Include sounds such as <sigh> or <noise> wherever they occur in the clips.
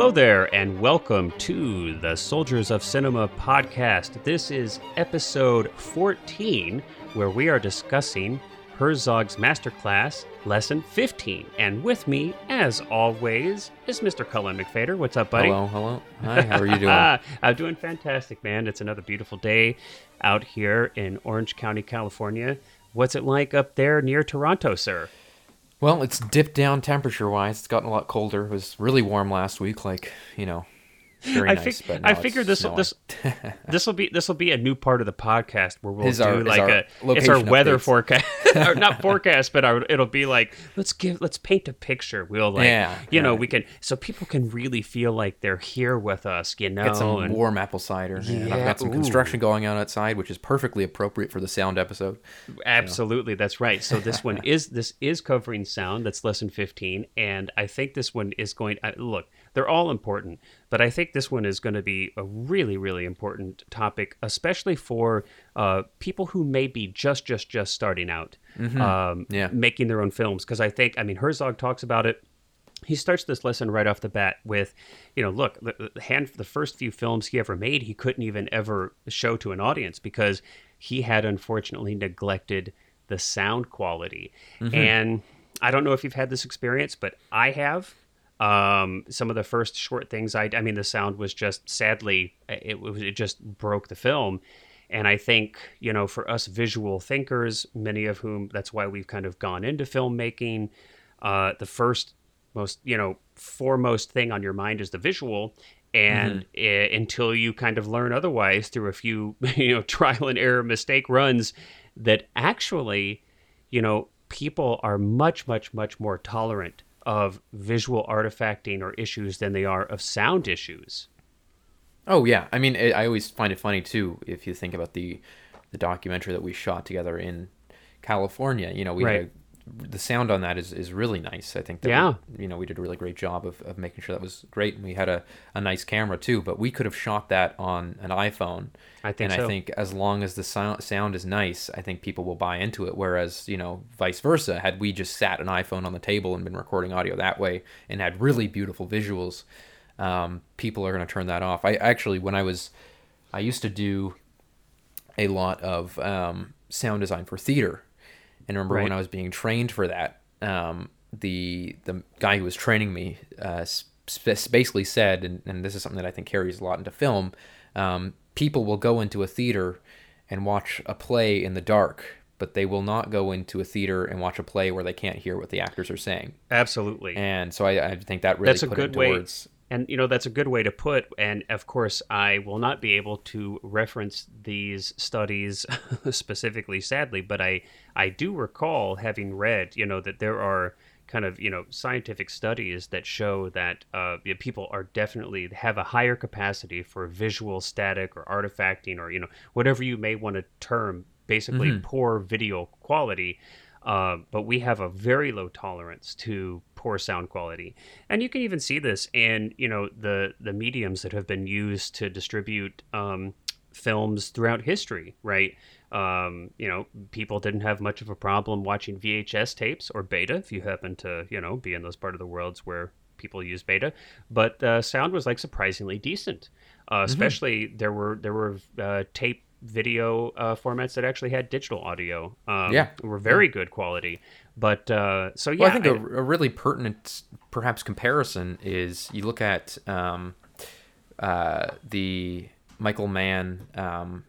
Hello there, and welcome to the Soldiers of Cinema podcast. This is episode 14, where we are discussing Herzog's Masterclass, Lesson 15. And with me, as always, is Mr. Cullen McFader. What's up, buddy? Hello, hello. Hi, how are you doing? <laughs> I'm doing fantastic, man. It's another beautiful day out here in Orange County, California. What's it like up there near Toronto, sir? Well, it's dipped down temperature wise. It's gotten a lot colder. It was really warm last week, like, you know, very I, nice. fig- I figured this will this <laughs> this will be this will be a new part of the podcast where we'll Is do our- like a it's our weather updates. forecast <laughs> or not <laughs> forecast but our, it'll be like let's give let's paint a picture we'll like Yeah, you know we can so people can really feel like they're here with us you know Get some and- warm apple cider. and I've got some ooh. construction going on outside, which is perfectly appropriate for the sound episode. Absolutely, that's right. So this one is this is covering sound. That's lesson fifteen, and I think this one is going. I look, they're all important, but I think this one is going to be a really, really important topic, especially for uh, people who may be just, just, just starting out, um, Yeah. making their own films. Because I think, I mean, Herzog talks about it he starts this lesson right off the bat with, you know, look, the, the hand the first few films he ever made, he couldn't even ever show to an audience because he had unfortunately neglected the sound quality. And I don't know if you've had this experience, but I have. Um, some of the first short things I, I mean, the sound was just sadly, it was it just broke the film. And I think, you know, for us visual thinkers, many of whom that's why we've kind of gone into filmmaking, uh, the first most, you know, foremost thing on your mind is the visual. And eh, until you kind of learn otherwise through a few, <laughs> you know, trial and error mistake runs, that actually, you know, people are much, much, much more tolerant of visual artifacting or issues than they are of sound issues. Oh yeah, I mean, I I always find it funny too if you think about the the documentary that we shot together in California. You know, we Right. had a, the sound on that is, is really nice. I think that Yeah. we, you know we did a really great job of, of making sure that was great, and we had a, a nice camera too. But we could have shot that on an iPhone. I think and so. I think as long as the sound sound is nice, I think people will buy into it. Whereas you know, vice versa, had we just sat an iPhone on the table and been recording audio that way and had really beautiful visuals, um, people are going to turn that off. I actually, when I was, I used to do a lot of um, sound design for theater, and remember Right. when I was being trained for that, um, the the guy who was training me uh, sp- basically said, and, and this is something that I think carries a lot into film. Um, people will go into a theater and watch a play in the dark, but they will not go into a theater and watch a play where they can't hear what the actors are saying. Absolutely. And so I, I think that really that's a good way words. And you know that's a good way to put and of course i will not be able to reference these studies <laughs> specifically sadly but i i do recall having read you know that there are kind of you know scientific studies that show that uh, you know, people are definitely have a higher capacity for visual static or artifacting or you know whatever you may want to term basically poor video quality uh, but we have a very low tolerance to poor sound quality, and you can even see this in you know the the mediums that have been used to distribute um, films throughout history. Right? Um, you know, people didn't have much of a problem watching VHS tapes or beta if you happen to you know be in those part of the worlds where people use beta, but uh, sound was like surprisingly decent. Uh, especially there were there were uh, tape video uh, formats that actually had digital audio. Um, Yeah. were very good quality. But uh, so yeah, Well, I think I- a a really pertinent, perhaps, comparison is you look at um, uh, the Michael Mann, um,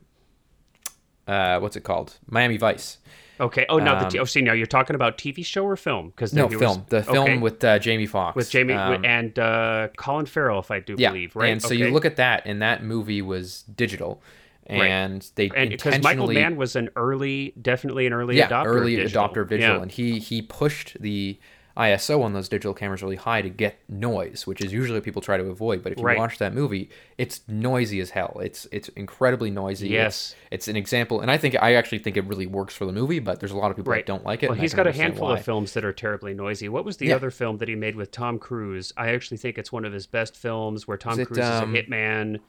uh, what's it called? Miami Vice. okay. Oh, now the t- um, oh, see now you're talking about TV show or film? Because No, film. the film with uh, Jamie Foxx. with Jamie Um, and uh, Colin Farrell, if I do yeah, believe, right? And so you look at that, and that movie was digital, and they and because Michael Mann was an early, definitely an early yeah, adopter, early digital. adopter digital, Yeah. and he he pushed the ISO on those digital cameras really high to get noise, which is usually what people try to avoid. But if you Right. watch that movie, it's noisy as hell. It's it's incredibly noisy. Yes. it's, it's an example, and I think I actually think it really works for the movie. But there's a lot of people Right. that don't like it. Well, he's got a handful why. of films that are terribly noisy. What was the Yeah. other film that he made with Tom Cruise? I actually think it's one of his best films where Tom Is it, Cruise um, is a hitman,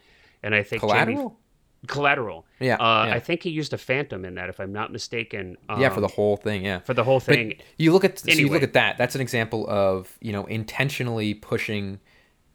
and I think Jamie- Collateral. Yeah, Uh, yeah. I think he used a Phantom in that, if I'm not mistaken. yeah, for um, the whole thing. Yeah, for the whole thing. But you look at so you look at that. That's an example of you know intentionally pushing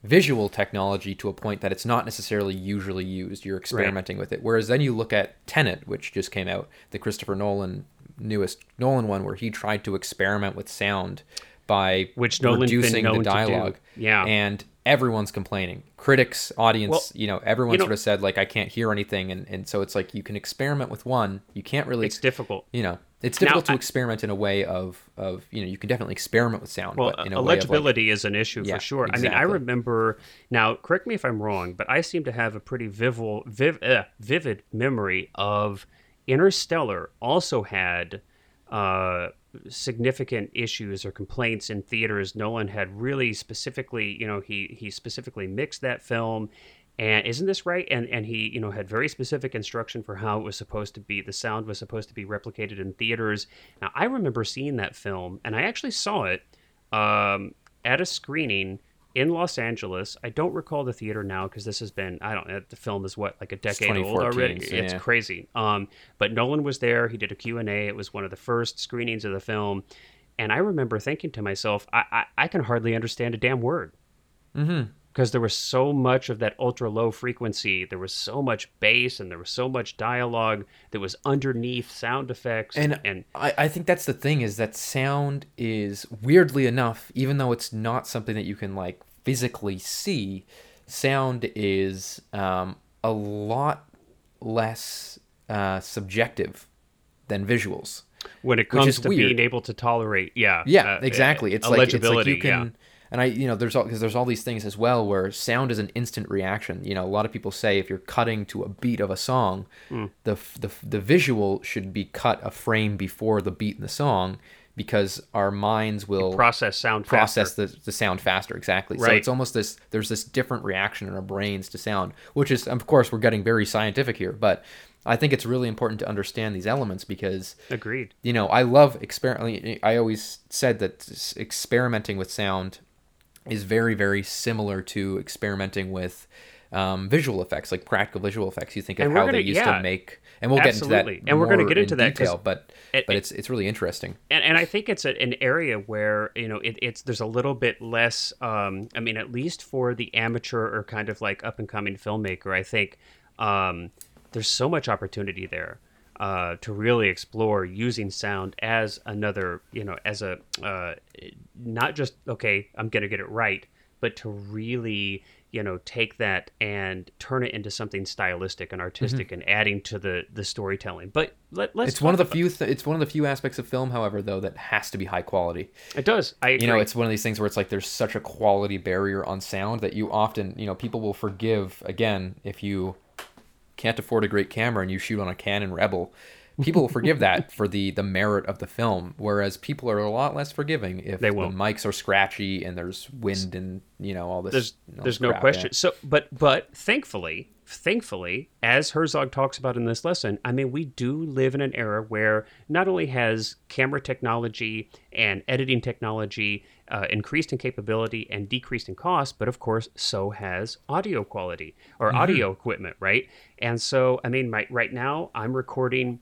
visual technology to a point that it's not necessarily usually used. You're experimenting with it. Whereas then you look at Tenet, which just came out, the Christopher Nolan newest Nolan one, where he tried to experiment with sound by Which Nolan's reducing the dialogue. Yeah. and everyone's complaining. Critics, audience, Well, you know, everyone you know- sort of said like, I can't hear anything, and and so it's like you can experiment with one. You can't really It's difficult. you know it's difficult to I- experiment in a way of of you know you can definitely experiment with sound Well, but in a way of like, is an issue Yeah, for sure. I mean, I remember now. Correct me if I'm wrong, but I seem to have a pretty vivid, viv, uh, vivid memory of Interstellar. Also had uh, significant issues or complaints in theaters. Nolan had really specifically, you know, he he specifically mixed that film. And isn't this right? And and he, you know, had very specific instruction for how it was supposed to be. The sound was supposed to be replicated in theaters. Now I remember seeing that film, and I actually saw it um, at a screening in Los Angeles. I don't recall the theater now because this has been I don't know. The film is what like a decade old already. It's crazy. Um, but Nolan was there. He did a Q and A. It was one of the first screenings of the film, and I remember thinking to myself, I I, I can hardly understand a damn word mm-hmm. because there was so much of that ultra low frequency. There was so much bass and there was so much dialogue that was underneath sound effects and, and I, I think that's the thing is that sound is weirdly enough even though it's not something that you can like physically see sound is um, a lot less uh, subjective than visuals when it comes to weird. being able to tolerate, yeah, Yeah, uh, exactly. It's like it's like you can, yeah. and I, you know, there's all because there's all these things as well where sound is an instant reaction. You know, a lot of people say if you're cutting to a beat of a song, Hmm. the the the visual should be cut a frame before the beat in the song because our minds will process sound process faster. the, the sound faster exactly so it's almost this there's this different reaction in our brains to sound which is of course we're getting very scientific here but i think it's really important to understand these elements because Agreed. you know i love experiment i always said that experimenting with sound is very very similar to experimenting with um, visual effects like practical visual effects you think of how they gonna- used yeah. to make and we'll get into that, and we're gonna get into in that detail but it- but it's it's really interesting and, and I think it's a, an area where you know it, it's there's a little bit less. Um, I mean, at least for the amateur or kind of like up and coming filmmaker, I think um, there's so much opportunity there uh, to really explore using sound as another, you know, as a uh, not just okay, I'm gonna get it right, but to really you know take that and turn it into something stylistic and artistic and adding to the the storytelling but let, let's Mm-hmm. it's one of the few th- it's one of the few aspects of film however though that has to be high quality it does i agree. you know it's one of these things where it's like there's such a quality barrier on sound that you often you know people will forgive again if you can't afford a great camera and you shoot on a canon rebel people will forgive that <laughs> for the the merit of the film whereas people are a lot less forgiving if They the mics are scratchy and there's wind and you know all this there's all there's no question. So, but but thankfully, thankfully, as Herzog talks about in this lesson, I mean, we do live in an era where not only has camera technology and editing technology uh, increased in capability and decreased in cost, but of course, so has audio quality or Mm-hmm. audio equipment, right? And so, I mean, my, right now, I'm recording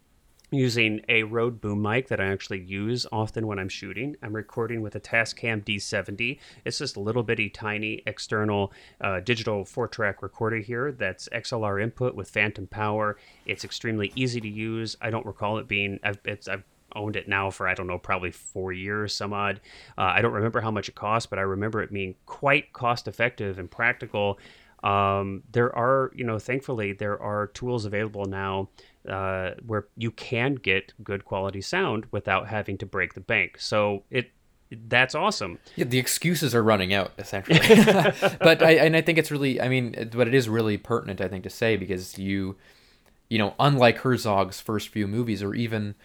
using a Rode boom mic that I actually use often when I'm shooting. I'm recording with a Tascam D70. It's just a little bitty tiny external uh, digital four track recorder here that's XLR input with phantom power. It's extremely easy to use. I don't recall it being, I've, it's, I've owned it now for I don't know probably four years some odd. Uh, I don't remember how much it cost, but I remember it being quite cost effective and practical. Um, there are, you know, thankfully there are tools available now uh, where you can get good quality sound without having to break the bank. So it that's awesome. Yeah, the excuses are running out essentially. <laughs> <laughs> but I and I think it's really I mean but it is really pertinent I think to say because you you know unlike Herzog's first few movies or even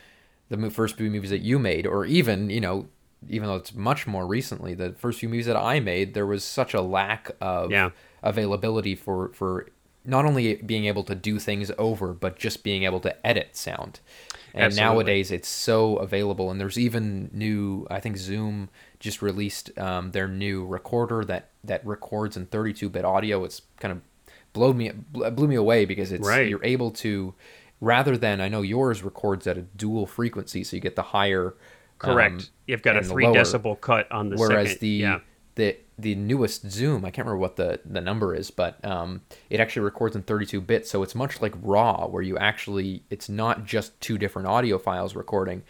the first few movies that you made or even you know even though it's much more recently the first few movies that I made there was such a lack of Yeah. availability for for not only being able to do things over but just being able to edit sound and Absolutely. nowadays it's so available and there's even new i think zoom just released um, their new recorder that that records in 32-bit audio it's kind of blew me blew me away because it's Right. you're able to rather than i know yours records at a dual frequency so you get the higher Correct. um, You've got a three lower. decibel cut on the whereas second. the yeah. the the newest Zoom, I can't remember what the the number is, but um, it actually records in 32 bits, so it's much like RAW, where you actually it's not just two different audio files recording.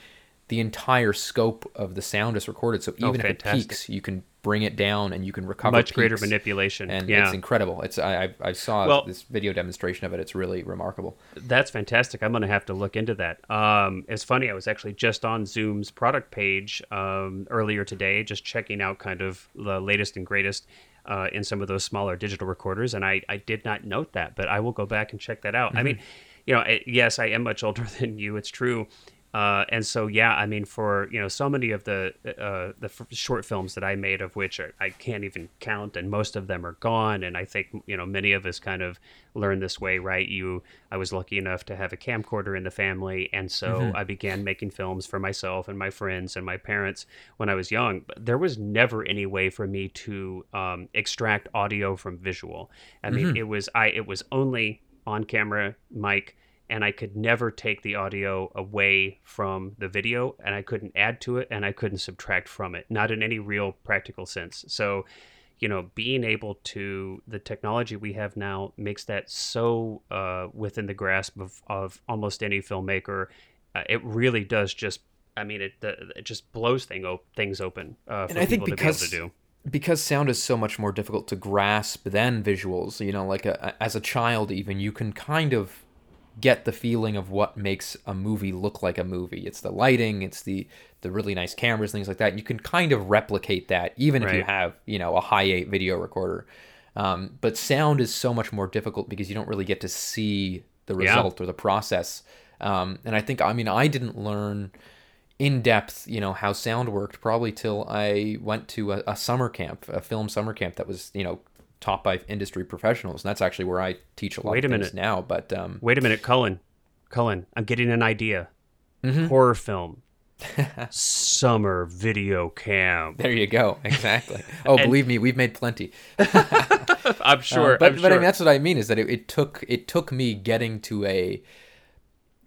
The entire scope of the sound is recorded, so Oh, even if it peaks, you can bring it down and you can recover Much greater manipulation. and yeah. it's incredible. It's I I, I saw Well- this video demonstration of it. It's really remarkable. That's fantastic. I'm going to have to look into that. Um, it's funny. I was actually just on Zoom's product page um, earlier today, just checking out kind of the latest and greatest uh, in some of those smaller digital recorders, and I, I did not note that, but I will go back and check that out. I mean, you know, I, yes, I am much <laughs> older than you. It's true. Uh, and so, yeah, I mean, for you know, so many of the uh, the f- short films that I made, of which I, I can't even count, and most of them are gone. And I think you know, many of us kind of learn this way, right? You, I was lucky enough to have a camcorder in the family, and so I began making films for myself and my friends and my parents when I was young. But there was never any way for me to um, extract audio from visual. I mean, it was I, it was only on camera mic and I could never take the audio away from the video, and I couldn't add to it, and I couldn't subtract from it, not in any real practical sense. So, you know, being able to the technology we have now makes that so uh, within the grasp of, of almost any filmmaker. Uh, it really does just. I mean, it the, it just blows thing op- things open uh, for And I think people to because be able to do. because sound is so much more difficult to grasp than visuals, you know, like a, as a child even you can kind of get the feeling of what makes a movie look like a movie. It's the lighting, it's the the really nice cameras, things like that. You can kind of replicate that even if you have, you know, a high eight video recorder. Um, but sound is so much more difficult because you don't really get to see the Yeah. result or the process. Um, and I think, I mean, I didn't learn in depth, you know, how sound worked probably till I went to a, a summer camp, a film summer camp that was, you know, taught by industry professionals. And that's actually where I teach a lot Wait of a things minute. now. But um, Wait a minute, Cullen. Cullen, I'm getting an idea. Mm-hmm. Horror film. <laughs> Summer video camp. there you go. Exactly. Oh, believe me, we've made plenty. <laughs> <laughs> I'm sure. Uh, but I'm but I mean, that's what I mean is that it, it took it took me getting to a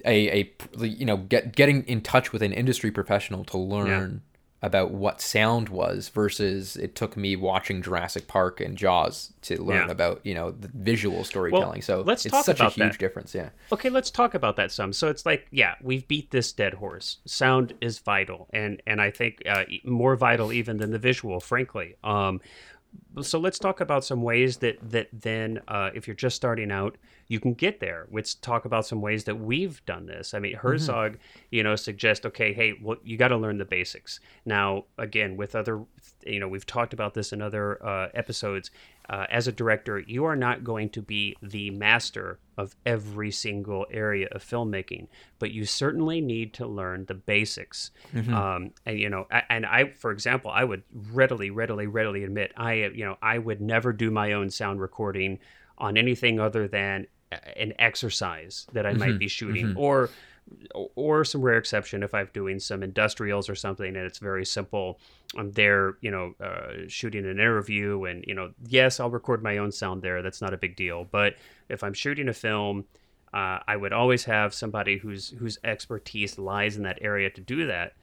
a a you know get getting in touch with an industry professional to learn about what sound was versus it took me watching Jurassic Park and Jaws to learn Yeah. about you know the visual storytelling. so let's it's such a huge that. difference. Yeah. Okay, let's talk about that some. So it's like, yeah, we've beat this dead horse. Sound is vital, and and I think uh, more vital even than the visual, frankly. Um, so let's talk about some ways that that then, uh, if you're just starting out, you can get there. Let's talk about some ways that we've done this. I mean, Herzog, you know, suggest, okay, hey, well, you got to learn the basics. Now, again, with other, you know, we've talked about this in other uh, episodes. Uh, as a director, you are not going to be the master of every single area of filmmaking, but you certainly need to learn the basics. Um, and you know, a- and I, for example, I would readily, readily, readily admit, I, you know, I would never do my own sound recording on anything other than an exercise that I might be shooting, or or some rare exception if I'm doing some industrials or something and it's very simple. I'm there, you know, uh, shooting an interview, and you know, yes, I'll record my own sound there. That's not a big deal. But if I'm shooting a film, uh, I would always have somebody whose whose expertise lies in that area to do that.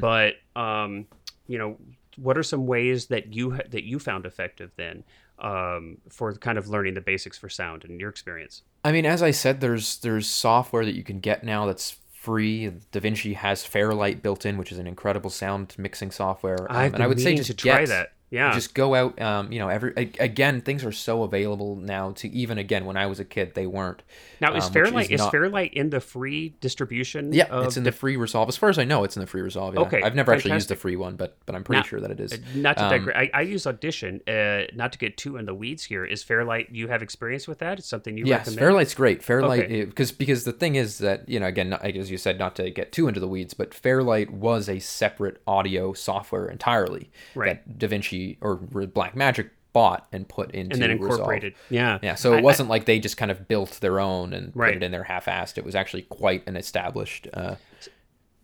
But um, you know, what are some ways that you that you found effective then um, for kind of learning the basics for sound in your experience? I mean, as I said, there's there's software that you can get now that's free. DaVinci has Fairlight built in, which is an incredible sound mixing software. Um, I've and I would say just to try get- that. Yeah. Just go out. Um, you know, every again, things are so available now. To even again, when I was a kid, they weren't. Now is um, Fairlight is, not- Fairlight in the free distribution? Yeah, of it's in the free Resolve. As far as I know, it's in the free Resolve. Yeah. Okay, I've never actually used the free one, but but I'm pretty Now- sure that it is. Uh, Not to Um, digress, I, I use Audition. Uh, not to get too in the weeds here. Is Fairlight? You have experience with that? It's something you Yes, recommend? Fairlight's great. Fairlight Okay. because because the thing is that you know again not, as you said not to get too into the weeds, but Fairlight was a separate audio software entirely Right. that DaVinci or Blackmagic bought and put into and then Resolve. incorporated. Yeah. Yeah, so it I- wasn't like they just kind of built their own and Right. put it in there half-assed. It was actually quite an established. Uh,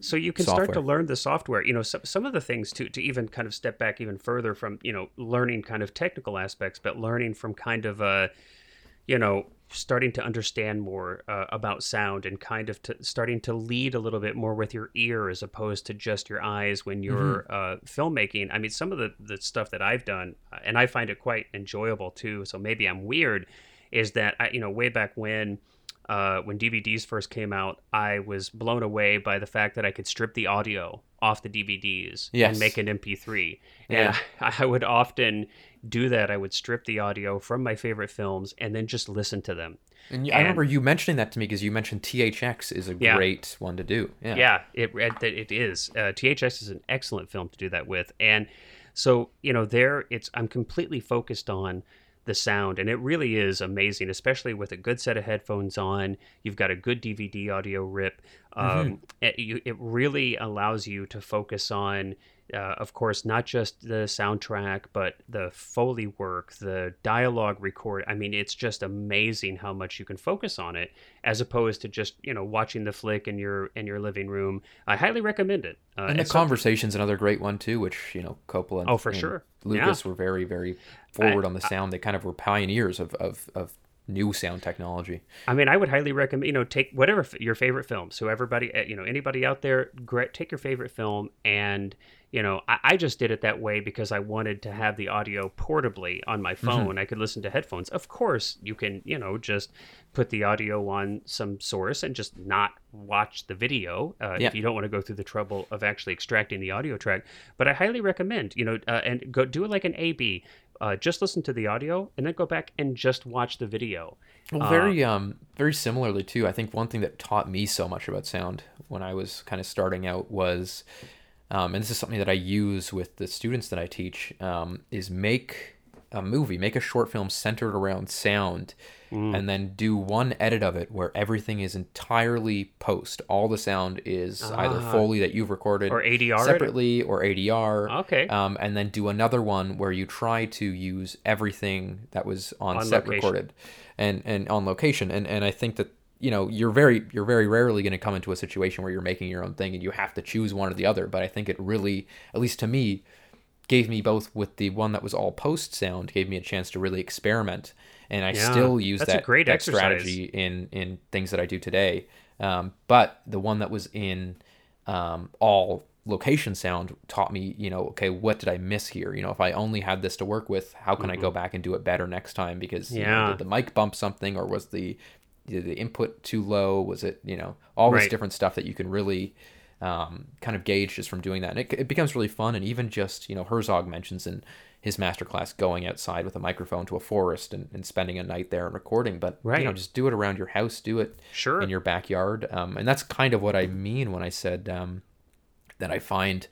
so you can start to learn the software you know some, some of the things to, to even kind of step back even further from you know learning kind of technical aspects but learning from kind of uh you know starting to understand more uh, about sound and kind of to, starting to lead a little bit more with your ear as opposed to just your eyes when you're mm-hmm. uh, filmmaking. I mean, some of the, the stuff that I've done, uh, and I find it quite enjoyable too. So maybe I'm weird, is that I, you know, way back when. Uh, when DVDs first came out, I was blown away by the fact that I could strip the audio off the DVDs yes. and make an MP3. Yeah. And <laughs> I would often do that, I would strip the audio from my favorite films and then just listen to them. And, and I remember you mentioning that to me because you mentioned THX is a yeah. great one to do. Yeah, yeah, it it is. Uh, THX is an excellent film to do that with, and so you know there it's I'm completely focused on the sound and it really is amazing especially with a good set of headphones on you've got a good dvd audio rip um, mm-hmm. it, you, it really allows you to focus on uh, of course, not just the soundtrack, but the Foley work, the dialogue record. I mean, it's just amazing how much you can focus on it, as opposed to just you know watching the flick in your in your living room. I highly recommend it. Uh, and the conversation's another great one too, which you know Coppola. And, oh, for sure. Lucas yeah. were very very forward I, on the sound. I, they kind of were pioneers of of, of new sound technology. I mean, I would highly recommend, you know, take whatever your favorite films. So everybody, eh, you know, anybody out there, great, take your favorite film and you know, I, I, just did it that way because I wanted to have the audio portably on my mm-hmm. phone. Mm-hmm. I could listen to headphones. Of course, you can, you know, just put the audio on some source and just not watch the video uh, yeah. if you don't want to go through the trouble of actually extracting the audio track. But I highly recommend, you know, uh, and go do it like an A/B. Uh, just listen to the audio and then go back and just watch the video. Well, very uh, um, very similarly too. I think one thing that taught me so much about sound when I was kind of starting out was um, and this is something that I use with the students that I teach, um, is make a movie, make a short film centered around sound, mm. and then do one edit of it where everything is entirely post. All the sound is either ah. Foley that you've recorded or ADR separately or ADR. Okay. Um, and then do another one where you try to use everything that was on, on set location. recorded and, and on location. And, and I think that you know you're very you're very rarely going to come into a situation where you're making your own thing and you have to choose one or the other but i think it really at least to me gave me both with the one that was all post sound gave me a chance to really experiment and i yeah, still use that, great that strategy in in things that i do today um, but the one that was in um, all location sound taught me you know okay what did i miss here you know if i only had this to work with how can mm-hmm. i go back and do it better next time because yeah. You know, did the mic bump something or was the the input too low? Was it you know all this right. different stuff that you can really um, kind of gauge just from doing that, and it, it becomes really fun. And even just you know Herzog mentions in his masterclass going outside with a microphone to a forest and, and spending a night there and recording. But right. you know just do it around your house, do it sure. in your backyard, um, and that's kind of what I mean when I said um, that I find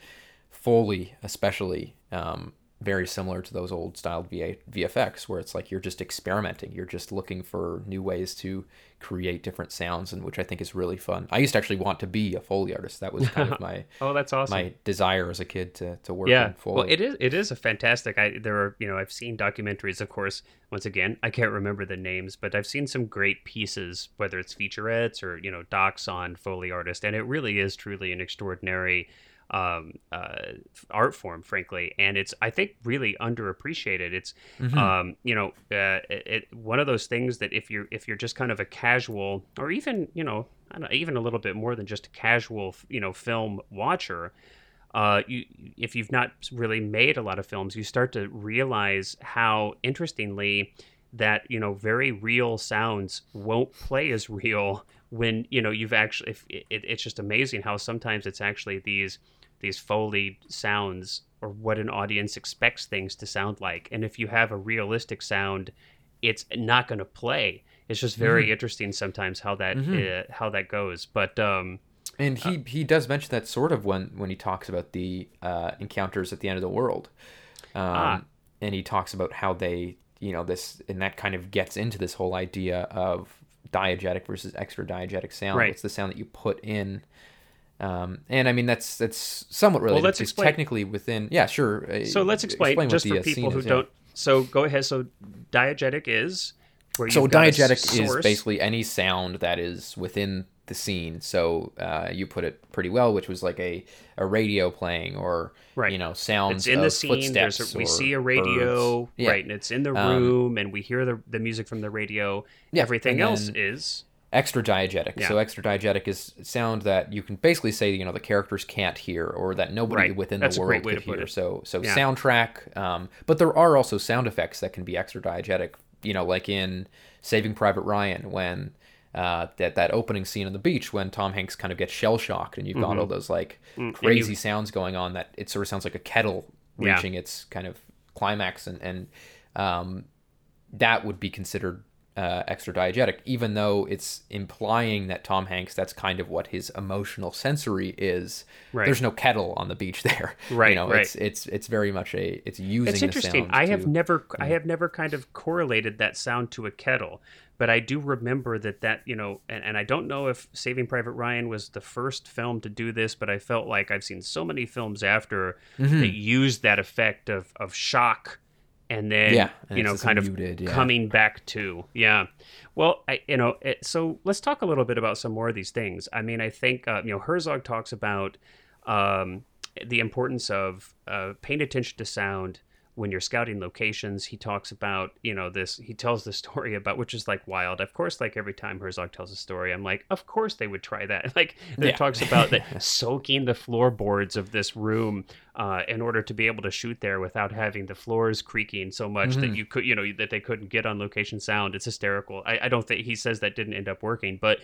Foley especially um, very similar to those old styled VA, VFX, where it's like you're just experimenting. You're just looking for new ways to create different sounds, and which I think is really fun. I used to actually want to be a Foley artist. That was kind of <laughs> my oh, that's awesome. My desire as a kid to, to work yeah. in Foley. Well, it is it is a fantastic. I there are you know I've seen documentaries, of course. Once again, I can't remember the names, but I've seen some great pieces, whether it's featurettes or you know docs on Foley artist, and it really is truly an extraordinary um, uh, art form, frankly, and it's I think really underappreciated. It's mm-hmm. um, you know uh, it, it, one of those things that if you're if you're just kind of a casual or even you know know, even a little bit more than just a casual you know film watcher. Uh, you, if you've not really made a lot of films, you start to realize how interestingly that you know very real sounds won't play as <laughs> real when you know you've actually if, it, it's just amazing how sometimes it's actually these these foley sounds or what an audience expects things to sound like. And if you have a realistic sound, it's not going to play. It's just very mm-hmm. interesting sometimes how that mm-hmm. uh, how that goes. But um, and he uh, he does mention that sort of when when he talks about the uh, encounters at the end of the world, um, ah. and he talks about how they you know this and that kind of gets into this whole idea of diegetic versus extra diegetic sound. Right. What's the sound that you put in um, and I mean that's that's somewhat related. Well, let's explain. technically within. Yeah, sure. Uh, so let's explain, explain just for people who is, don't. Yeah. So go ahead. So diegetic is where so diegetic is basically any sound that is within the scene. So uh, you put it pretty well, which was like a, a radio playing or Right. you know sounds It's in the scene. There's a, we see a radio. Yeah. right? And it's in the Um, room, and we hear the the music from the radio. Yeah, Everything else then- is extra diegetic. Yeah. So extra diegetic is sound that you can basically say you know the characters can't hear or that nobody Right. within That's the world could hear. So so Yeah. soundtrack, um, but there are also sound effects that can be extra diegetic. You know, like in Saving Private Ryan when. Uh, that that opening scene on the beach when Tom Hanks kind of gets shell shocked and you've got all those like Mm-hmm. Mm, crazy you- sounds going on that it sort of sounds like a kettle Yeah. reaching its kind of climax and and um, that would be considered uh, extra diegetic, even though it's implying that Tom Hanks, that's kind of what his emotional sensory is. Right. There's no kettle on the beach <laughs> there. Right, You know, right. it's it's it's very much a it's using. it's the interesting. sound I have to- never I have never kind of correlated that sound to a kettle, but I do remember that that you know, and, and I don't know if Saving Private Ryan was the first film to do this, but I felt like I've seen so many films after Mm-hmm. that used that effect of of shock. And then, Yeah, you know, kind of yeah. coming back to, yeah. Well, I, you know, it, so let's talk a little bit about some more of these things. I mean, I think, uh, you know, Herzog talks about um, the importance of uh, paying attention to sound when you're scouting locations. He talks about, you know, this, he tells the <laughs> story about, which is like wild. Of course, like every time Herzog tells a story, I'm like, of course they would try that. <laughs> Like, he Yeah. talks about that <laughs> soaking the floorboards of this room uh, in order to be able to shoot there without having the floors creaking so much that you could, you know, that they couldn't get on location sound. It's hysterical. I, I don't think he says that didn't end up working, but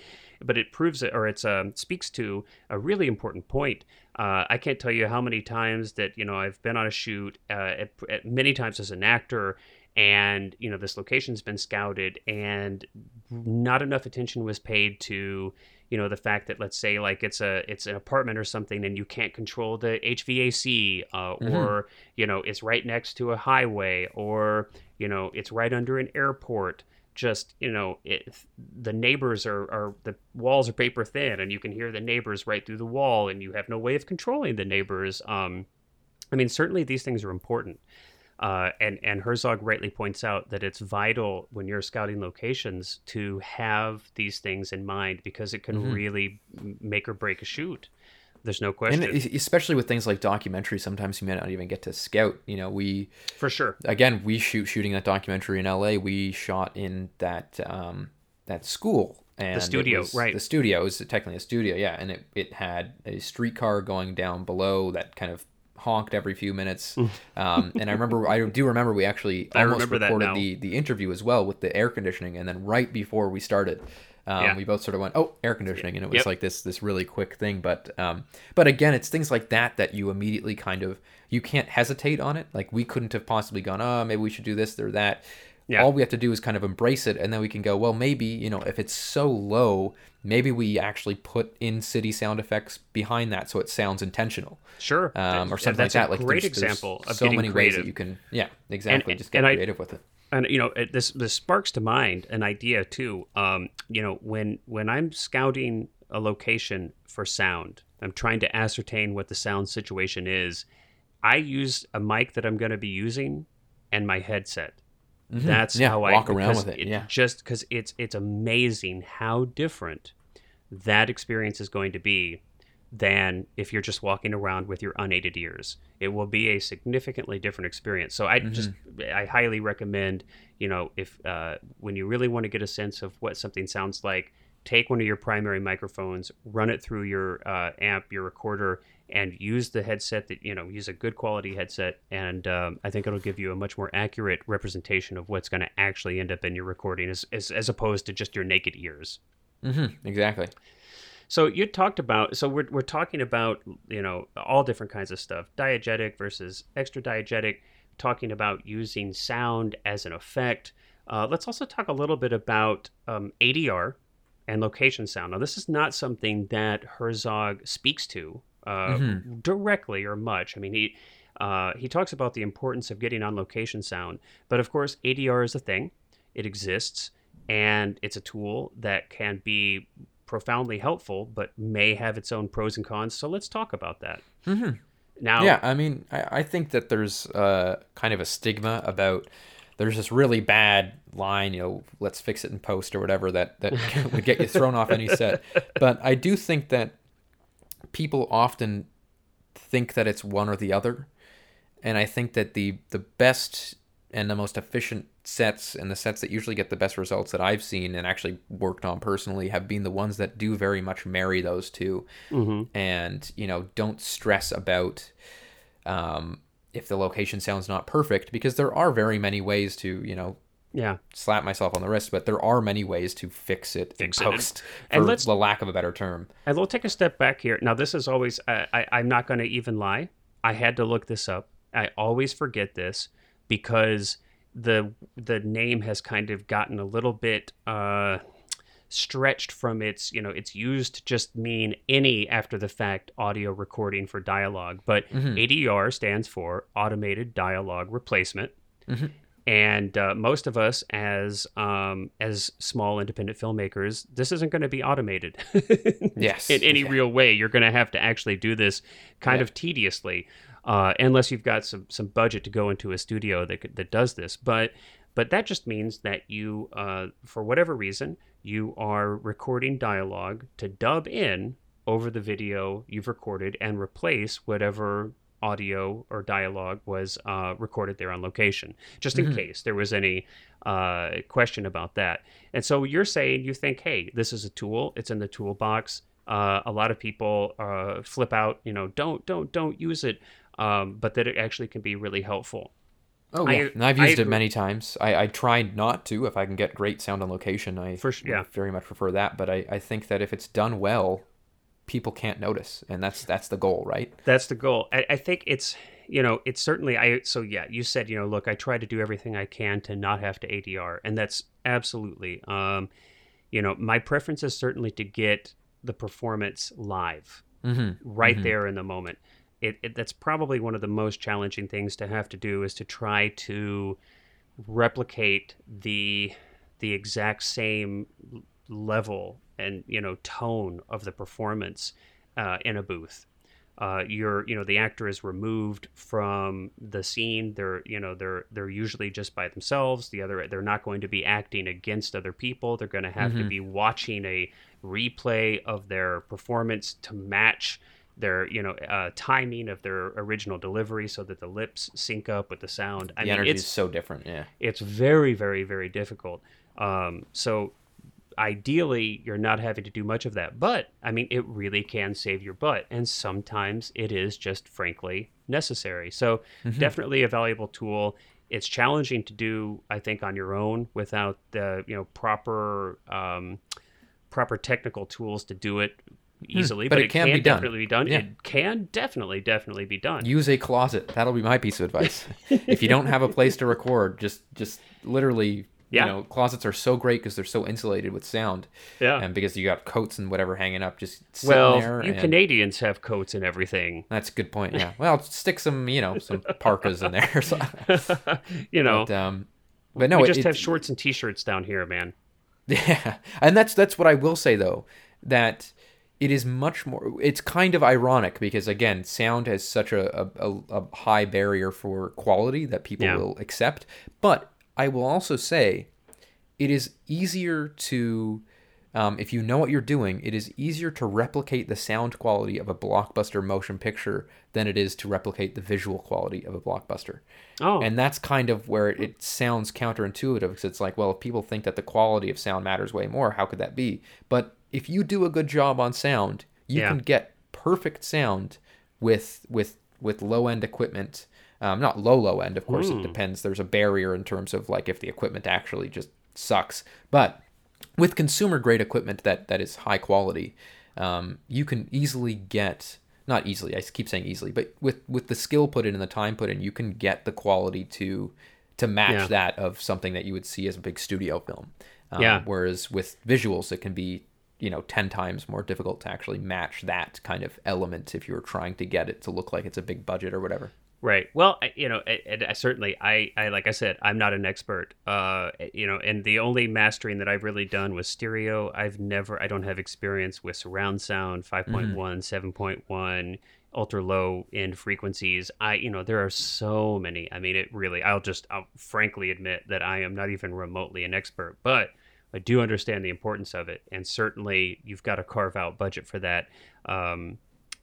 but it proves it or it's um, speaks to a really important point. Uh, I can't tell you how many times that you know I've been on a shoot, uh, at, at many times as an actor, and you know this location's been scouted, and not enough attention was paid to you know the fact that let's say like it's a it's an apartment or something and you can't control the HVAC uh, or you know it's right next to a highway or you know it's right under an airport just you know it, the neighbors are, are the walls are paper thin and you can hear the neighbors right through the wall and you have no way of controlling the neighbors um i mean certainly these things are important uh, and and Herzog rightly points out that it's vital when you're scouting locations to have these things in mind because it can really make or break a shoot. There's no question and especially with things like documentaries, sometimes you may not even get to scout. You know, we for sure. again we shoot shooting that documentary in L.A. We shot in that um, that school and it studio, right. The studio it was technically a studio, yeah, and it it had a streetcar going down below that kind of honked every few minutes. <laughs> um, and I remember I do remember we actually I almost recorded the the interview as well with the air conditioning, and then right before we started. Um, Yeah. We both sort of went, "Oh, air conditioning," and it was Yep. like this this really quick thing. But um, but again, it's things like that that you immediately kind of you can't hesitate on it. Like we couldn't have possibly gone, "Oh, maybe we should do this or that." Yeah. All we have to do is kind of embrace it, and then we can go, "Well, maybe you know, if it's so low, maybe we actually put in city sound effects behind that, so it sounds intentional." Sure. Um, or something like that. Like great there's- there's example of so many ways that you can, yeah, exactly. And- just get and I- creative with it. And you know it, this this sparks to mind an idea too um you know when when i'm scouting a location for sound i'm trying to ascertain what the sound situation is i use a mic that i'm going to be using and my headset that's Mm-hmm. Yeah, how i walk around with it, yeah. just because it's it's amazing how different that experience is going to be than if you're just walking around with your unaided ears. It will be a significantly different experience. So I just I highly recommend, you know, if uh, when you really want to get a sense of what something sounds like, take one of your primary microphones, run it through your uh, amp, your recorder, and use the headset that you know use a good quality headset, and um, I think it'll give you a much more accurate representation of what's going to actually end up in your recording, as, as as opposed to just your naked ears. Mm-hmm. exactly. So you talked about so we're we're talking about you know all different kinds of stuff diegetic versus extra diegetic talking about using sound as an effect. Uh, let's also talk a little bit about um, ADR and location sound. Now this is not something that Herzog speaks to uh, directly or much. I mean he. Uh, he talks about the importance of getting on location sound, but of course, ADR is a thing. It exists, and it's a tool that can be profoundly helpful, but may have its own pros and cons. So let's talk about that. Mm-hmm. Now, Yeah, I mean, I, I think that there's uh, kind of a stigma about there's this really bad line, you know, let's fix it in post or whatever that that <laughs> would get you thrown off any set. But I do think that people often think that it's one or the other, and I think that the the best and the most efficient sets and the sets that usually get the best results that I've seen and actually worked on personally have been the ones that do very much marry those 2 Mm-hmm. and you know don't stress about um, if the location sounds not perfect because there are very many ways to you know Yeah. slap myself on the wrist but there are many ways to fix it Fix in it. post <laughs> And for let's- the lack of a better term And we'll take a step back here. Now, this is always, I, I, I'm not going to even lie. I had to look this up. I always forget this because the the name has kind of gotten a little bit uh, stretched from its, you know, it's used to just mean any after the fact audio recording for dialogue. But ADR stands for Automated Dialogue Replacement. And uh, most of us, as um, as small independent filmmakers, this isn't going to be automated. <laughs> Yes. in any Yeah. real way. You're going to have to actually do this kind Yeah. of tediously, uh, unless you've got some some budget to go into a studio that that does this. But but that just means that you, uh, for whatever reason, you are recording dialogue to dub in over the video you've recorded and replace whatever audio or dialogue was uh, recorded there on location, just in case there was any uh, question about that. And so you're saying you think, hey, this is a tool; it's in the toolbox. Uh, a lot of people uh, flip out, you know, don't, don't, don't use it, um, but that it actually can be really helpful. Oh I- yeah, and I've I used it many times. I, I tried not to if I can get great sound on location. I For yeah. very much prefer that. But I, I think that if it's done well, people can't notice, and that's that's the goal, right? That's the goal. I, I think it's you know it's certainly I so yeah you said you know look I try to do everything I can to not have to ADR and that's absolutely um you know my preference is certainly to get the performance live Mm-hmm. right there in the moment. It, it that's probably one of the most challenging things to have to do is to try to replicate the the exact same level and you know tone of the performance uh, in a booth. Uh, you're you know the actor is removed from the scene. They're you know they're they're usually just by themselves. The other they're not going to be acting against other people. They're going to have to be watching a replay of their performance to match their you know uh, timing of their original delivery so that the lips sync up with the sound. I The mean, energy it's is so different. Yeah. it's very very very difficult um, so ideally you're not having to do much of that but i mean it really can save your butt and sometimes it is just frankly necessary so definitely a valuable tool it's challenging to do i think on your own without the you know proper um, proper technical tools to do it easily but it can be done. definitely be done Yeah. it can definitely definitely be done Use a closet. That'll be my piece of advice. if you don't have a place to record, just just literally. Yeah. You know, closets are so great because they're so insulated with sound, yeah and because you got coats and whatever hanging up, just well there. you and- canadians have coats and everything That's a good point. Yeah. Well, stick some, you know, some parkas in there. <laughs> So, <laughs> you know, but, um, but no, we it- just it- have shorts and t-shirts down here, man. <laughs> Yeah, and that's that's what I will say though, that it is much more. It's kind of ironic because again, sound has such a a, a high barrier for quality that people Yeah. will accept. But I will also say, it is easier to. Um, if you know what you're doing, it is easier to replicate the sound quality of a blockbuster motion picture than it is to replicate the visual quality of a blockbuster. Oh, And that's kind of where it sounds counterintuitive because it's like, well, if people think that the quality of sound matters way more, how could that be? But if you do a good job on sound, you Yeah. can get perfect sound with with with low end equipment. Um, not low low end, of course. It depends. There's a barrier in terms of like if the equipment actually just sucks. But with consumer grade equipment that that is high quality, um, you can easily get not easily. I keep saying easily, but with with the skill put in and the time put in, you can get the quality to to match Yeah. that of something that you would see as a big studio film. Um, Yeah. Whereas with visuals, it can be you know 10 times more difficult to actually match that kind of element if you were trying to get it to look like it's a big budget or whatever Right. Well, you know, and I certainly, I, I, like I said, I'm not an expert. Uh, you know, and the only mastering that I've really done was stereo. I've never, I don't have experience with surround sound, 5.1, mm-hmm. 7.1, ultra low end frequencies. I, you know, there are so many. I mean, it really, I'll just, I'll frankly admit that I am not even remotely an expert, but I do understand the importance of it. And certainly you've got to carve out budget for that. Um,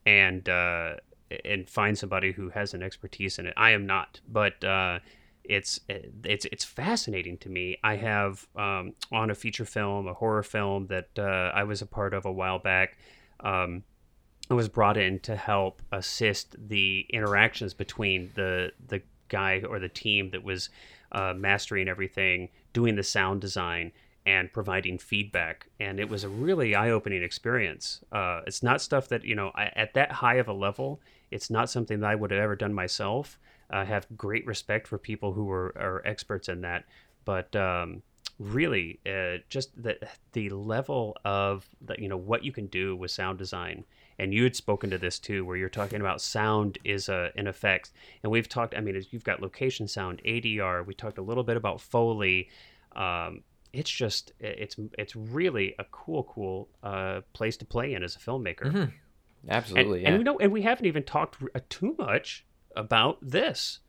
and, uh, and find somebody who has an expertise in it. I am not, but uh, it's it's it's fascinating to me. I have um, on a feature film, a horror film that uh, I was a part of a while back. Um, I was brought in to help assist the interactions between the the guy or the team that was uh, mastering everything, doing the sound design, and providing feedback. And it was a really eye opening experience. Uh, it's not stuff that you know I, at that high of a level it's not something that I would have ever done myself. I have great respect for people who are, are experts in that, but um, really, uh, just the the level of the, you know what you can do with sound design. And you had spoken to this too, where you're talking about sound is a an effect, and we've talked. I mean, you've got location sound, ADR. We talked a little bit about Foley. Um, it's just it's it's really a cool cool uh, place to play in as a filmmaker. Mm-hmm. Absolutely, and, yeah. and we know, and we haven't even talked uh, too much about this,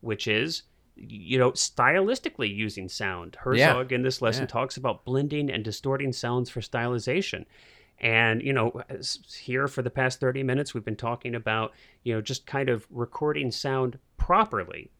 which is you know stylistically using sound. Herzog yeah. in this lesson yeah. talks about blending and distorting sounds for stylization. And you know, here for the past thirty minutes, we've been talking about you know just kind of recording sound properly.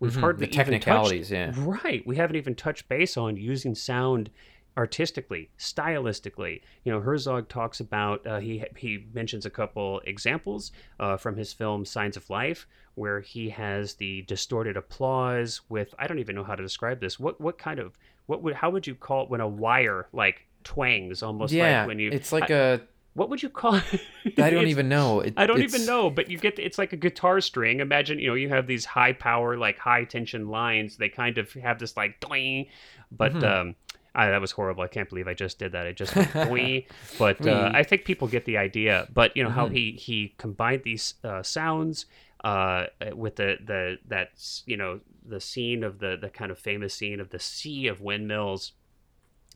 We've mm-hmm. hardly the technicalities, touched, yeah. Right. We haven't even touched base on using sound artistically, stylistically. You know, Herzog talks about uh, he he mentions a couple examples uh, from his film Signs of Life, where he has the distorted applause with I don't even know how to describe this. What what kind of what would how would you call it when a wire like twangs almost yeah, like when you it's like I, a what would you call <laughs> it? I don't even know. It, I don't even know, but you get it's like a guitar string. Imagine, you know, you have these high power, like high tension lines. They kind of have this like doing, but mm-hmm. um, I, that was horrible. I can't believe I just did that. It just went <laughs> but uh, I think people get the idea. But you know mm-hmm. how he he combined these uh, sounds uh, with the the that you know the scene of the the kind of famous scene of the sea of windmills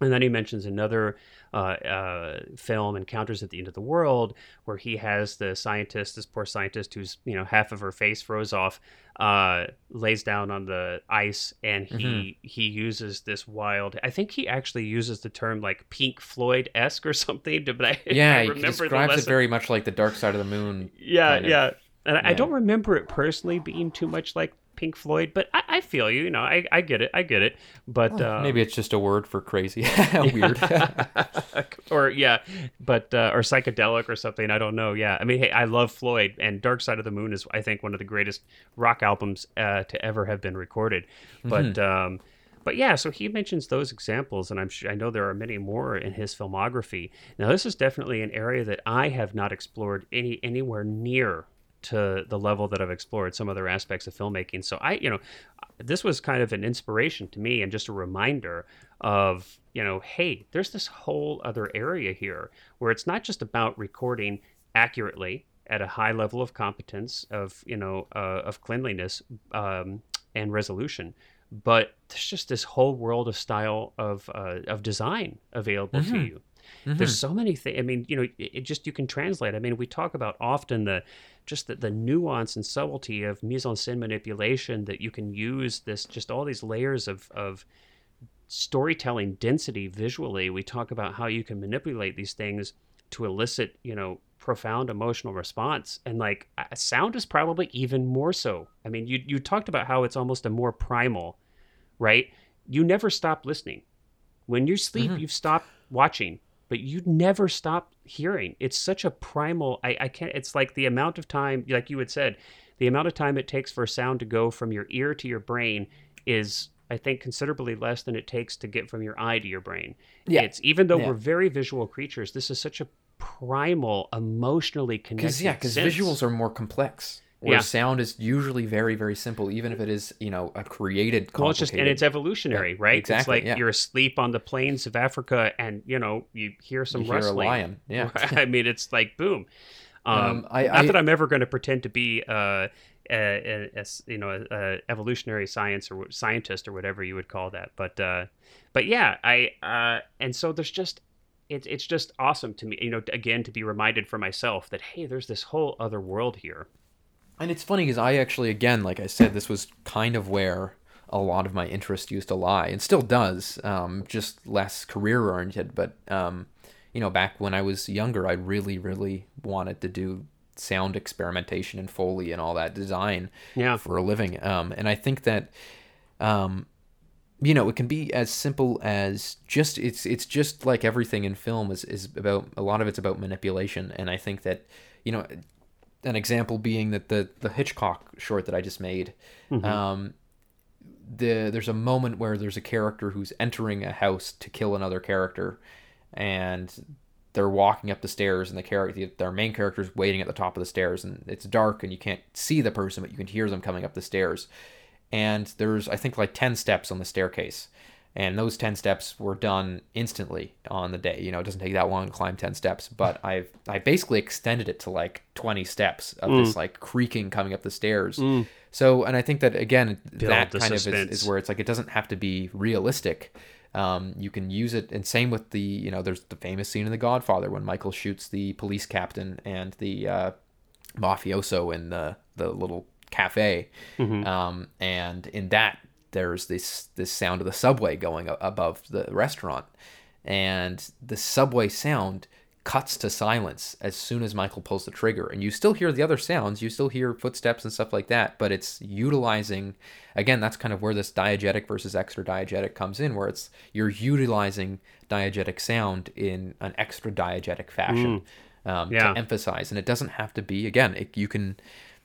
and then he mentions another uh, uh, film, Encounters at the End of the World, where he has the scientist, this poor scientist who's, you know, half of her face froze off, uh, lays down on the ice and he mm-hmm. he uses this wild. I think he actually uses the term like Pink Floyd esque or <laughs> something. But I, yeah, I he describes it very much like the Dark Side of the Moon. Yeah, yeah. And yeah. I don't remember it personally being too much like Pink Floyd, but I, I feel you. You know, I, I get it. I get it. But well, uh, maybe it's just a word for crazy, <laughs> <laughs> weird, <laughs> or yeah, but uh, or psychedelic or something. I don't know. Yeah, I mean, hey, I love Floyd, and Dark Side of the Moon is, I think, one of the greatest rock albums uh, to ever have been recorded. But mm-hmm. um, but yeah, so he mentions those examples, and I'm sure I know there are many more in his filmography. Now, this is definitely an area that I have not explored any anywhere near to the level that I've explored some other aspects of filmmaking. So I, you know, this was kind of an inspiration to me and just a reminder of, you know, hey, there's this whole other area here where it's not just about recording accurately at a high level of competence of, you know, uh, of cleanliness um, and resolution, but there's just this whole world of style of uh, of design available mm-hmm. to you. Mm-hmm. There's so many things. I mean, you know, it, it, just you can translate. I mean, we talk about often the just the, the nuance and subtlety of mise en scène manipulation that you can use this just all these layers of of storytelling density visually. We talk about how you can manipulate these things to elicit, you know, profound emotional response and like sound is probably even more so. I mean, you you talked about how it's almost a more primal, right? You never stop listening. When you sleep, mm-hmm. you've stopped watching but you'd never stop hearing. It's such a primal. I, I can't. It's like the amount of time, like you had said, the amount of time it takes for a sound to go from your ear to your brain is I think considerably less than it takes to get from your eye to your brain. Yeah. It's even though yeah. we're very visual creatures, this is such a primal, emotionally connected. Cause, yeah, because visuals are more complex where yeah. sound is usually very very simple even if it is you know a created well it's just and it's evolutionary yeah, right exactly it's like yeah. you're asleep on the plains of africa and you know you hear some you rustling hear a lion <laughs> yeah i mean it's like boom um, um I, not I, that i'm ever going to pretend to be uh, a, a, a you know a, a, evolutionary science or scientist or whatever you would call that. But uh, but yeah, I uh, and so there's just it's it's just awesome to me, you know, again to be reminded for myself that hey, there's this whole other world here. And it's funny because I actually, again, like I said, this was kind of where a lot of my interest used to lie, and still does, um, just less career oriented. But um, you know, back when I was younger, I really, really wanted to do sound experimentation and foley and all that design yeah. for a living. Um, and I think that, um, you know, it can be as simple as just it's it's just like everything in film is is about a lot of it's about manipulation. And I think that, you know, an example being that the the Hitchcock short that I just made. Mm-hmm. Um, the there's a moment where there's a character who's entering a house to kill another character and they're walking up the stairs and the character their main character is waiting at the top of the stairs and it's dark and you can't see the person but you can hear them coming up the stairs and there's i think like 10 steps on the staircase and those 10 steps were done instantly on the day you know it doesn't take that long to climb 10 steps but <laughs> i've i basically extended it to like 20 steps of mm. this like creaking coming up the stairs mm. so and i think that again Build that kind suspense. of is, is where it's like it doesn't have to be realistic um, you can use it, and same with the you know there's the famous scene in The Godfather when Michael shoots the police captain and the uh, mafioso in the the little cafe, mm-hmm. um, and in that there's this this sound of the subway going above the restaurant, and the subway sound cuts to silence as soon as Michael pulls the trigger. And you still hear the other sounds, you still hear footsteps and stuff like that, but it's utilizing again, that's kind of where this diegetic versus extra diegetic comes in, where it's you're utilizing diegetic sound in an extra diegetic fashion mm. um, yeah. to emphasize. And it doesn't have to be again, it, you can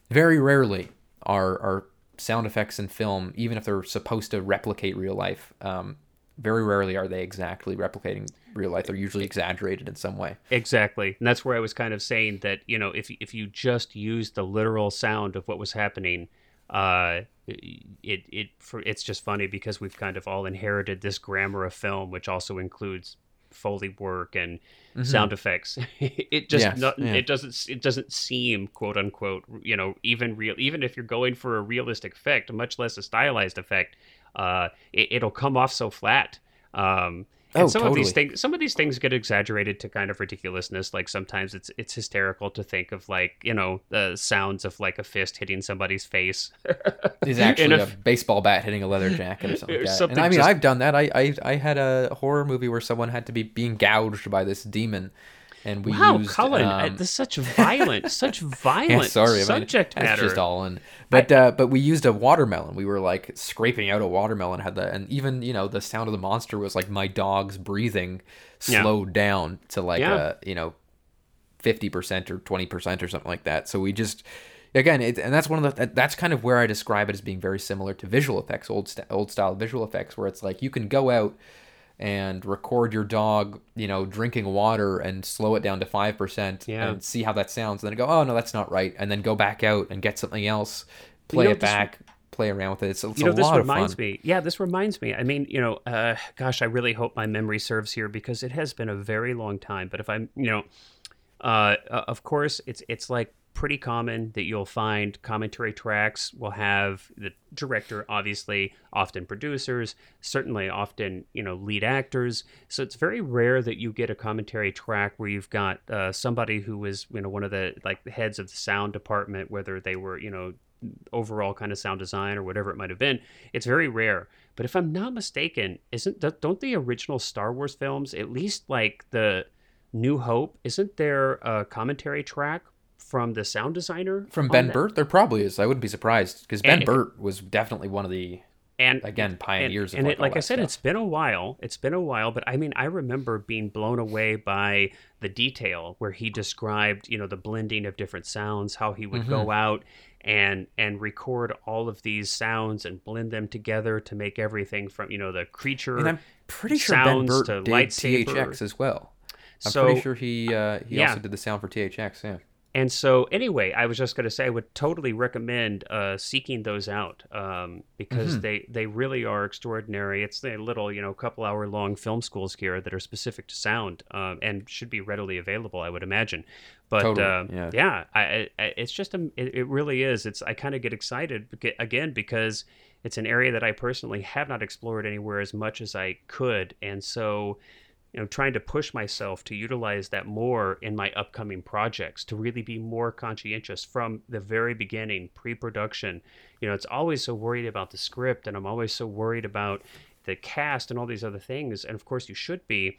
very rarely are are sound effects in film, even if they're supposed to replicate real life, um, very rarely are they exactly replicating real life. They're usually exaggerated in some way. Exactly, and that's where I was kind of saying that you know if if you just use the literal sound of what was happening, uh, it it for it's just funny because we've kind of all inherited this grammar of film, which also includes foley work and mm-hmm. sound effects. <laughs> it just yes, not, yeah. it doesn't it doesn't seem quote unquote you know even real even if you're going for a realistic effect, much less a stylized effect uh, it, will come off so flat. Um, and oh, some totally. of these things, some of these things get exaggerated to kind of ridiculousness. Like sometimes it's it's hysterical to think of like you know the sounds of like a fist hitting somebody's face. is <laughs> actually a, a, baseball bat hitting a leather jacket or <laughs> something. Like something and I mean, just, I've done that. I, I I had a horror movie where someone had to be being gouged by this demon and we wow, used, Cullen, um, this is such <laughs> violent, such violent yeah, sorry, subject I mean, matter. just all in. But I, uh, but we used a watermelon. We were like scraping out a watermelon. Had the and even you know the sound of the monster was like my dog's breathing slowed yeah. down to like yeah. a you know fifty percent or twenty percent or something like that. So we just again it, and that's one of the that's kind of where I describe it as being very similar to visual effects, old old style visual effects, where it's like you can go out and record your dog, you know, drinking water and slow it down to 5% yeah. and see how that sounds. And then go, oh, no, that's not right. And then go back out and get something else, play you know, it back, play around with it. It's, it's you know, this reminds me. Yeah, this reminds me. I mean, you know, uh, gosh, I really hope my memory serves here because it has been a very long time. But if I'm, you know, uh, of course, it's it's like pretty common that you'll find commentary tracks will have the director obviously often producers certainly often you know lead actors. So it's very rare that you get a commentary track where you've got uh, somebody who was you know one of the like the heads of the sound department whether they were you know overall kind of sound design or whatever it might have been. It's very rare. But if i'm not mistaken isn't don't the original star wars films at least like the new hope isn't there a commentary track from the sound designer from Ben Burtt? There probably is. I wouldn't be surprised because Ben Burtt was definitely one of the and again pioneers. And, and like, it, like I said, stuff. it's been a while. It's been a while, but I mean, I remember being blown away by the detail where he described, you know, the blending of different sounds, how he would mm-hmm. go out and and record all of these sounds and blend them together to make everything from you know the creature. And I'm pretty sure Ben Burtt did lightsaber. THX as well. I'm so, pretty sure he uh, he yeah. also did the sound for THX. Yeah. And so, anyway, I was just going to say I would totally recommend uh, seeking those out um, because Mm-hmm. they they really are extraordinary. It's a little you know couple hour long film schools here that are specific to sound um, and should be readily available. I would imagine, but Totally, uh, yeah. yeah, I, I, it's just a it, it really is. It's I kind of get excited again because it's an area that I personally have not explored anywhere as much as I could, and so you know trying to push myself to utilize that more in my upcoming projects to really be more conscientious from the very beginning pre-production. You know it's always so worried about the script and i'm always so worried about the cast and all these other things and of course you should be.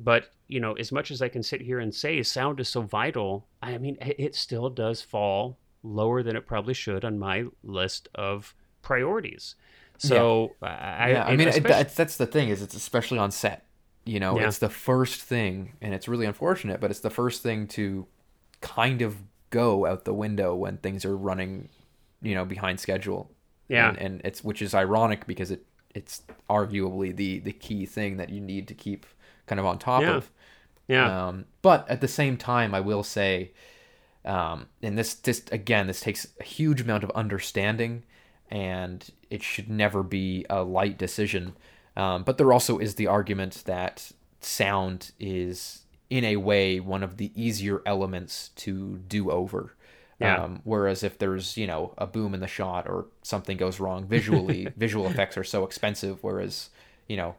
But you know as much as i can sit here and say sound is so vital i mean it still does fall lower than it probably should on my list of priorities. So I, yeah, I mean, it, that's that's the thing is it's especially on set. You know, Yeah. it's the first thing, and it's really unfortunate, but it's the first thing to kind of go out the window when things are running, you know, behind schedule. Yeah. and, and it's which is ironic because it it's arguably the the key thing that you need to keep kind of on top Yeah. of. yeah Um, but at the same time, I will say, um, and this this again, this takes a huge amount of understanding, and it should never be a light decision. Um, but there also is the argument that sound is, in a way, one of the easier elements to do over. Yeah. Um, whereas if there's you know a boom in the shot or something goes wrong visually, <laughs> visual effects are so expensive. Whereas you know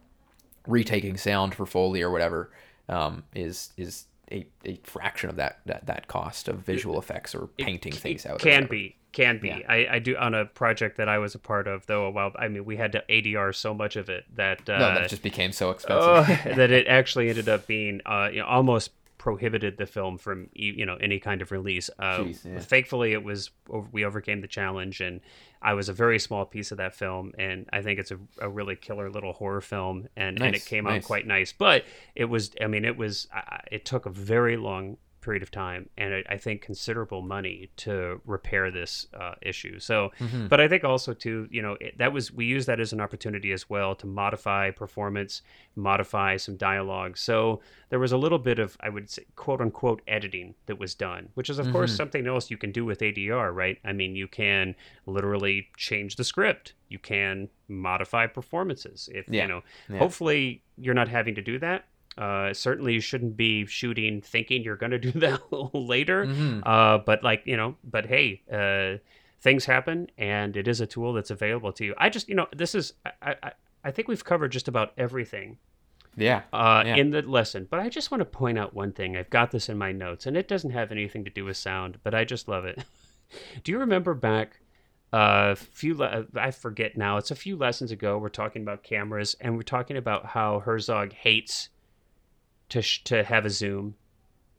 retaking sound for Foley or whatever um, is is a, a fraction of that, that that cost of visual effects or painting things out. can be can be Yeah. I, I do on a project that i was a part of though a while i mean we had to adr so much of it that uh No, that just became so expensive. oh, <laughs> that it actually ended up being uh you know, almost prohibited the film from you know any kind of release uh Jeez, yeah. thankfully it was we overcame the challenge and i was a very small piece of that film and i think it's a, a really killer little horror film and and it Nice, came out quite nice but it was i mean it was uh, it took a very long period of time and I, I think considerable money to repair this uh, issue so Mm-hmm. but i think also too you know it, that was we use that as an opportunity as well to modify performance modify some dialogue so there was a little bit of i would say quote unquote editing that was done which is of course Mm-hmm. something else you can do with adr right i mean you can literally change the script you can modify performances if Yeah, you know yeah. hopefully you're not having to do that uh, certainly you shouldn't be shooting thinking you're going to do <laughs> that later Mhm. uh, but like you know but hey uh, things happen and it is a tool that's available to you i just you know this is i i, I think we've covered just about everything Yeah. uh, Yeah. in the lesson. But I just want to point out one thing. I've got this in my notes, and it doesn't have anything to do with sound, but I just love it. <laughs> do you remember back a few? Le- I forget now. It's a few lessons ago. We're talking about cameras, and we're talking about how Herzog hates to sh- to have a zoom.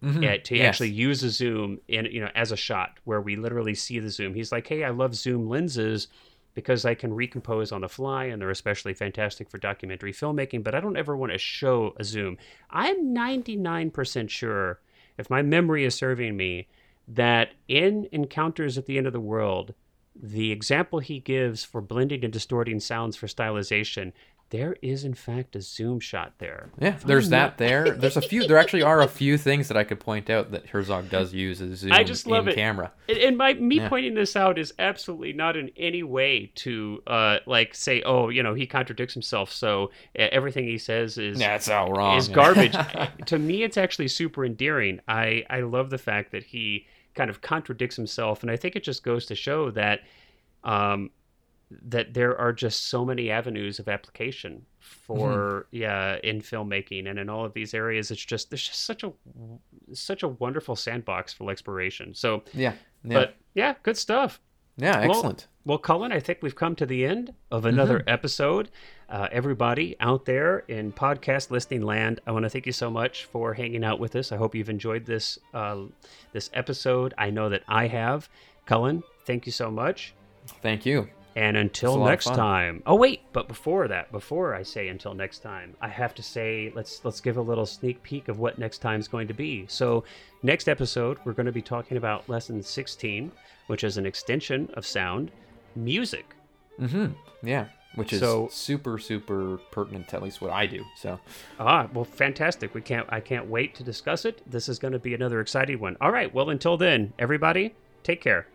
Mhm. Yeah, to Yes. actually use a zoom in you know as a shot where we literally see the zoom. He's like, "Hey, I love zoom lenses because I can recompose on the fly and they're especially fantastic for documentary filmmaking, but I don't ever want to show a zoom." I'm 99% sure if my memory is serving me that in Encounters at the End of the World, the example he gives for blending and distorting sounds for stylization, there is in fact a zoom shot there. Yeah, If there's I'm that there. There's a few. There actually are a few things that I could point out that Herzog does use as zoom I just love in it. camera. And- my me Yeah. pointing this out is absolutely not in any way to uh like say, oh, you know, he contradicts himself, so everything he says is it's all wrong. is garbage. <laughs> to me, it's actually super endearing. I I love the fact that he kind of contradicts himself, and I think it just goes to show that um that there are just so many avenues of application for yeah in filmmaking and in all of these areas it's just there's just such a such a wonderful sandbox for exploration so yeah, yeah, but yeah, good stuff. yeah. Well, Excellent. Well, Cullen, I think we've come to the end of another episode. Uh, everybody out there in podcast listening land, I want to thank you so much for hanging out with us. I hope you've enjoyed this uh, this episode. I know that I have. Cullen, thank you so much. Thank you. And until next time. Oh wait, but before that, before I say until next time, I have to say let's let's give a little sneak peek of what next time is going to be. So, next episode we're going to be talking about lesson 16, which is an extension of sound, music. Mm-hmm. Yeah. which is So- super super pertinent to at least what I do. So Ah, well, fantastic. We can't. I can't wait to discuss it. This is going to be another exciting one. All right. Well, until then, everybody, take care.